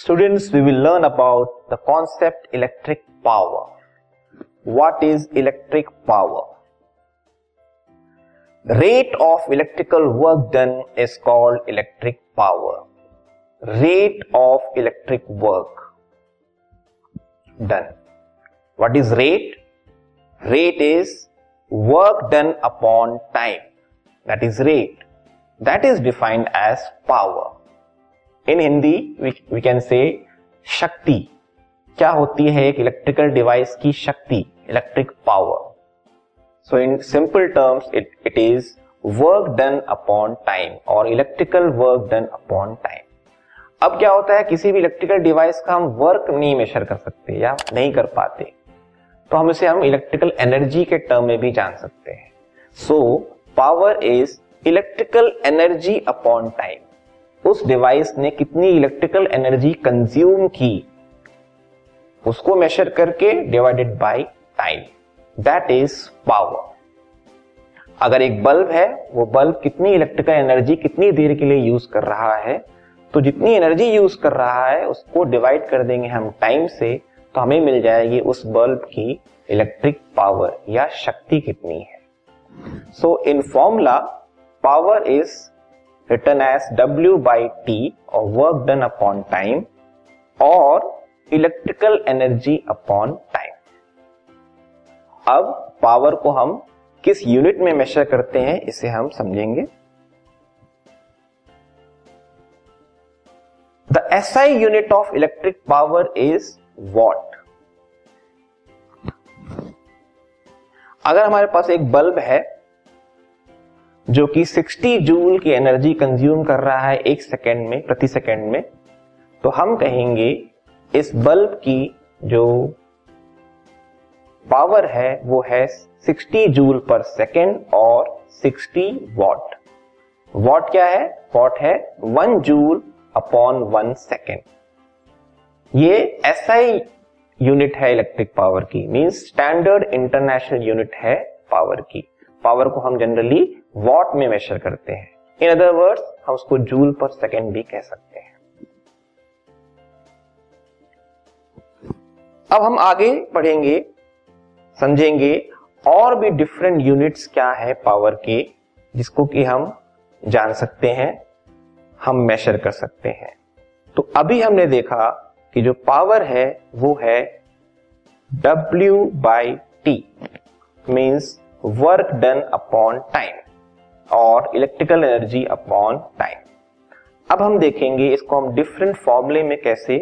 Students, we will learn about the concept electric power. What is electric power? Rate of electrical work done is called electric power. Rate of electric work done. What is rate? Rate is work done upon time. That is rate. That is defined as power. In Hindi we can say शक्ति क्या होती है एक electrical device की शक्ति? Electric power so in simple terms it it is work done upon time और electrical work done upon time अब क्या होता है, किसी भी इलेक्ट्रिकल डिवाइस का हम वर्क नहीं मेजर कर सकते या नहीं कर पाते। तो हम इसे हम इलेक्ट्रिकल एनर्जी के टर्म में भी जान सकते हैं। So power is electrical energy upon time उस डिवाइस ने कितनी इलेक्ट्रिकल एनर्जी कंज्यूम की? उसको मेजर करके divided by time that is power अगर एक बल्ब है, वो बल्ब कितनी इलेक्ट्रिकल एनर्जी कितनी देर के लिए यूज़ कर रहा है? तो जितनी एनर्जी यूज़ कर रहा है, उसको डिवाइड कर देंगे हम टाइम से तो हमें मिल जाएगी उस बल्ब की इलेक्ट्रिक पावर या शक्ति कितनी है। So in formula power is written as W by T और वर्क डन अपॉन टाइम और इलेक्ट्रिकल एनर्जी अपॉन टाइम अब पावर को हम किस यूनिट में मेजर करते हैं, इसे हम समझेंगे। The SI unit of electric power is watt अगर हमारे पास एक बल्ब है जो कि 60 जूल की एनर्जी कंज्यूम कर रहा है एक सेकेंड में, प्रति सेकेंड में तो हम कहेंगे इस बल्ब की जो पावर है, वो है 60 जूल पर सेकेंड और 60 वॉट। वॉट क्या है? वॉट है one joule upon one second. ये एसआई यूनिट है इलेक्ट्रिक पावर की मींस स्टैंडर्ड इंटरनेशनल यूनिट है पावर की। पावर को हम जनरली वॉट में मेजर करते हैं। इन अदर वर्ड्स हम उसको जूल पर सेकेंड भी कह सकते हैं। अब हम आगे पढ़ेंगे समझेंगे और भी डिफरेंट यूनिट्स क्या है पावर के, जिसको कि हम जान सकते हैं, हम मेजर कर सकते हैं। तो अभी हमने देखा कि जो पावर है, वो है W by T means work done upon time और इलेक्ट्रिकल एनर्जी अपॉन टाइम अब हम देखेंगे इसको हम डिफरेंट फॉर्मूले में कैसे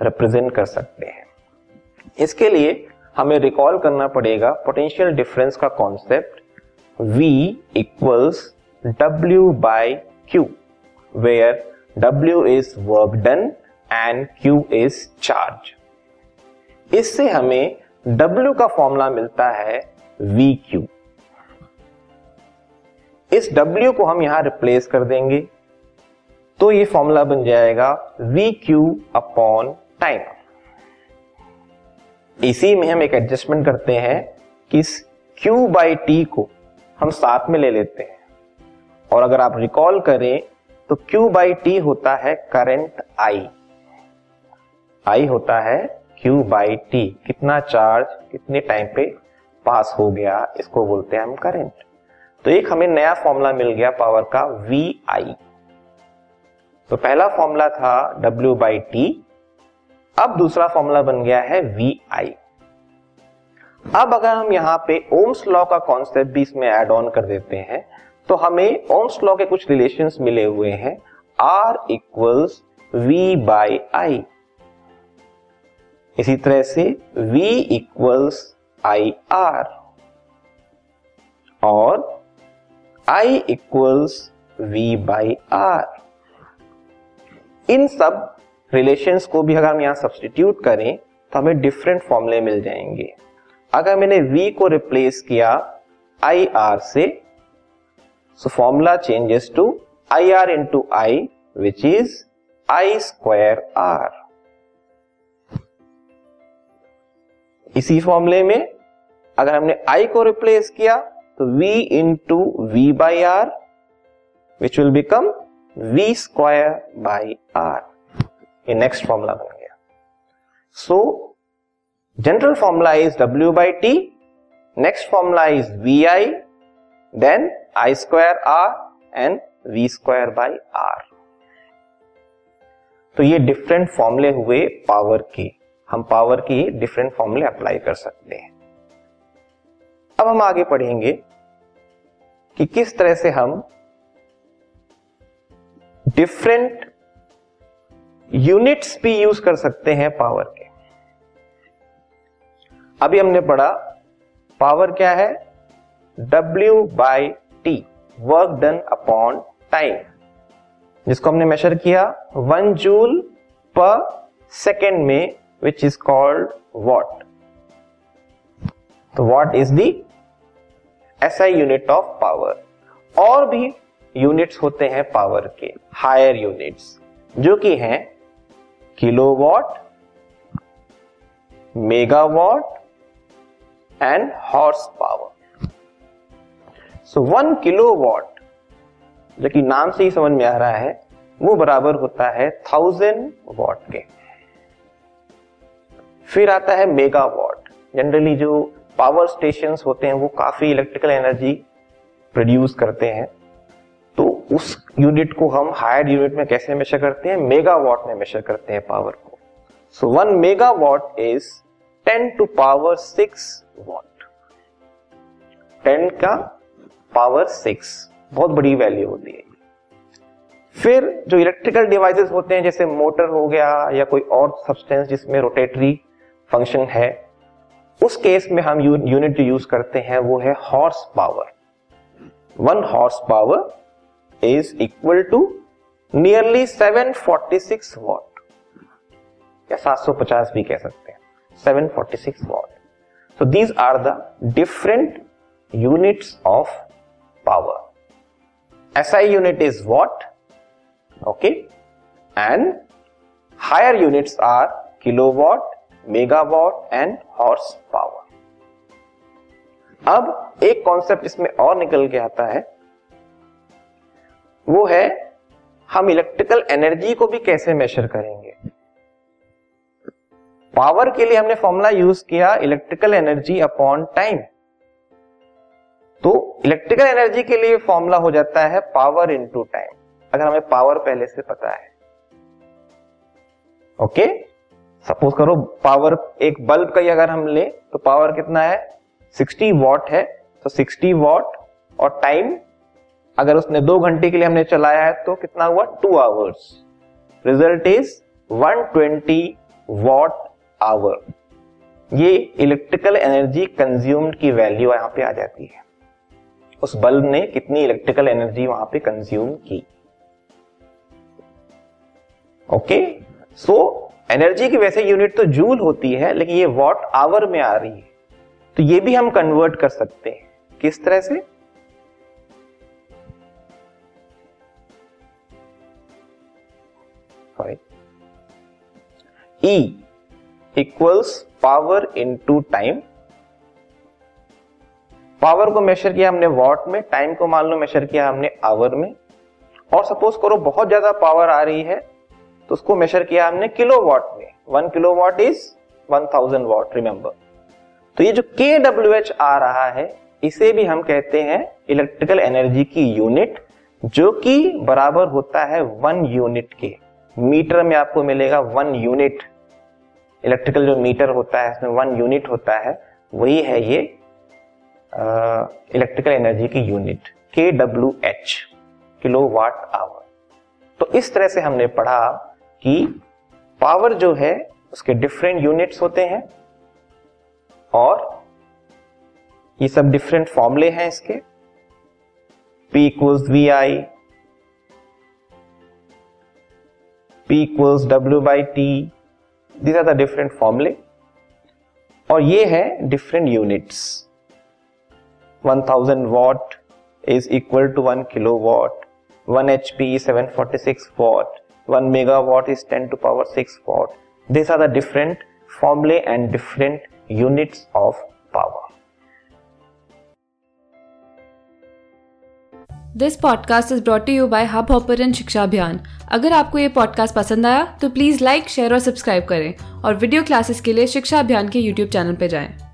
रिप्रेजेंट कर सकते हैं। इसके लिए हमें रिकॉल करना पड़ेगा पोटेंशियल डिफरेंस का concept V equals W by Q where W is work done and Q is charge इससे हमें W का फॉर्मूला मिलता है वी क्यू इस W को हम यहाँ रिप्लेस कर देंगे। तो ये फॉर्मूला बन जाएगा वी क्यू अपॉन टाइम इसी में हम एक एडजस्टमेंट करते हैं कि इस Q बाई टी को हम साथ में ले लेते हैं। और अगर आप रिकॉल करें तो Q बाई टी होता है करंट I. I होता है Q बाई टी कितना चार्ज कितने टाइम पे पास हो गया, इसको बोलते हैं हम करंट तो एक हमें नया फॉर्मूला मिल गया पावर का वी आई तो पहला फॉर्मूला था डब्ल्यू बाई टी अब दूसरा फॉर्मूला बन गया है वी आई अब अगर हम यहाँ पे ओम्स लॉ का कॉन्सेप्ट भी इसमें एड ऑन कर देते हैं तो हमें ओम्स लॉ के कुछ रिलेशंस मिले हुए हैं। R equals V by I इसी तरह से V equals I R I equals V by R इन सब रिलेशंस को भी अगर हम यहाँ सब्सटीट्यूट करें तो हमें डिफरेंट फॉर्मूले मिल जाएँगे। अगर मैंने V को रिप्लेस किया आई आर से so formula changes to I R into I which is I square R इसी फॉर्मूले में अगर हमने I को रिप्लेस किया तो v into V by R which will become V square by R ये नेक्स्ट फॉर्मूला बन गया। So general formula is W by T next formula is V I then I square R and V square by R तो ये different फॉर्मूले हुए power के। हम power की डिफरेंट फॉर्मूले अप्लाई कर सकते हैं। अब हम आगे पढ़ेंगे कि किस तरह से हम डिफरेंट यूनिट्स भी यूज़ कर सकते हैं पावर के। अभी हमने पढ़ा पावर क्या है? W by T work done upon time जिसको हमने मेजर किया वन जूल पर सेकेंड में विच इज़ कॉल्ड वॉट तो watt is the SI unit of power और भी यूनिट्स होते हैं पावर के हायर यूनिट्स जो कि हैं kilowatt megawatt and horse power so one kilowatt जो कि नाम से ही समझ में आ रहा है, वो बराबर होता है थाउज़ेंड वॉट के। फिर आता है मेगावाट जनरली जो पावर स्टेशन होते हैं, वो काफ़ी इलेक्ट्रिकल एनर्जी प्रोड्यूस करते हैं। तो उस यूनिट को हम हायर यूनिट में कैसे मेजर करते हैं? मेगावाट में मेजर करते हैं पावर को। So one megawatt is ten to power six watt ten का पावर सिक्स बहुत बड़ी वैल्यू होती है। फिर जो इलेक्ट्रिकल डिवाइसेस होते हैं, जैसे मोटर हो गया या कोई और सब्सटेंस जिसमें रोटेटरी फ़ंक्शन है उस केस में हम यूनिट जो यूज़ करते हैं, वो है horse power one horse power is equal to nearly 746 watt या 750 भी कह सकते हैं। 746 watt so these are the different units of power SI unit is watt okay and higher units are kilowatt megawatt and horse power अब एक concept इसमें और निकल के आता है। वो है, हम इलेक्ट्रिकल एनर्जी को भी कैसे मेजर करेंगे? पावर के लिए हमने फॉर्मूला यूज़ किया इलेक्ट्रिकल एनर्जी अपॉन टाइम तो इलेक्ट्रिकल एनर्जी के लिए फॉर्मूला हो जाता है पावर इनटू टाइम अगर हमें पावर पहले से पता है। Okay okay? सपोज़ करो पावर, एक बल्ब का ही अगर हम ले तो पावर कितना है? 60 वॉट है। तो 60 वॉट और टाइम, अगर उसने दो घंटे के लिए हमने चलाया है तो कितना हुआ? Two hours. Result is 120 watt hour. ये इलेक्ट्रिकल एनर्जी कंज्यूम्ड की वैल्यू यहाँ पे आ जाती है। उस बल्ब ने कितनी इलेक्ट्रिकल एनर्जी वहाँ पे कंज्यूम की? ओके? सो एनर्जी की वैसे यूनिट तो जूल होती है, लेकिन ये वॉट आवर में आ रही है। तो ये भी हम कन्वर्ट कर सकते हैं। किस तरह से? E equals power into time power को मेजर किया हमने वॉट में टाइम को मान लो मेजर किया हमने आवर में। और सपोज़ करो बहुत ज़्यादा पावर आ रही है तो उसको मेजर किया हमने किलो वॉट में। One kilo watt is one thousand watt remember तो ये जो के डब्ल्यू एच आ रहा है, इसे भी हम कहते हैं इलेक्ट्रिकल एनर्जी की यूनिट जो कि बराबर होता है वन यूनिट के। मीटर में आपको मिलेगा वन यूनिट इलेक्ट्रिकल जो मीटर होता है, इसमें वन यूनिट होता है, वही है ये इलेक्ट्रिकल एनर्जी की unit K W H kilo watt hour तो इस तरह से हमने पढ़ा कि पावर जो है, उसके डिफरेंट यूनिट्स होते हैं और ये सब डिफरेंट फॉर्मूले हैं इसके। P equals V I P equals W by T these are the different फॉर्मूले और ये है different units 1000 watt is equal to one kilo watt one H P seven forty six watt 1 megawatt is 10 to power 6 watt. These are the different formulae and different units of power. This podcast is brought you by Hub Hopper शिक्षा अभियान अगर आपको ये podcast पसंद आया तो please like share और subscribe करें और वीडियो क्लासेस के लिए शिक्षा अभियान के यूट्यूब चैनल पर जाएँ।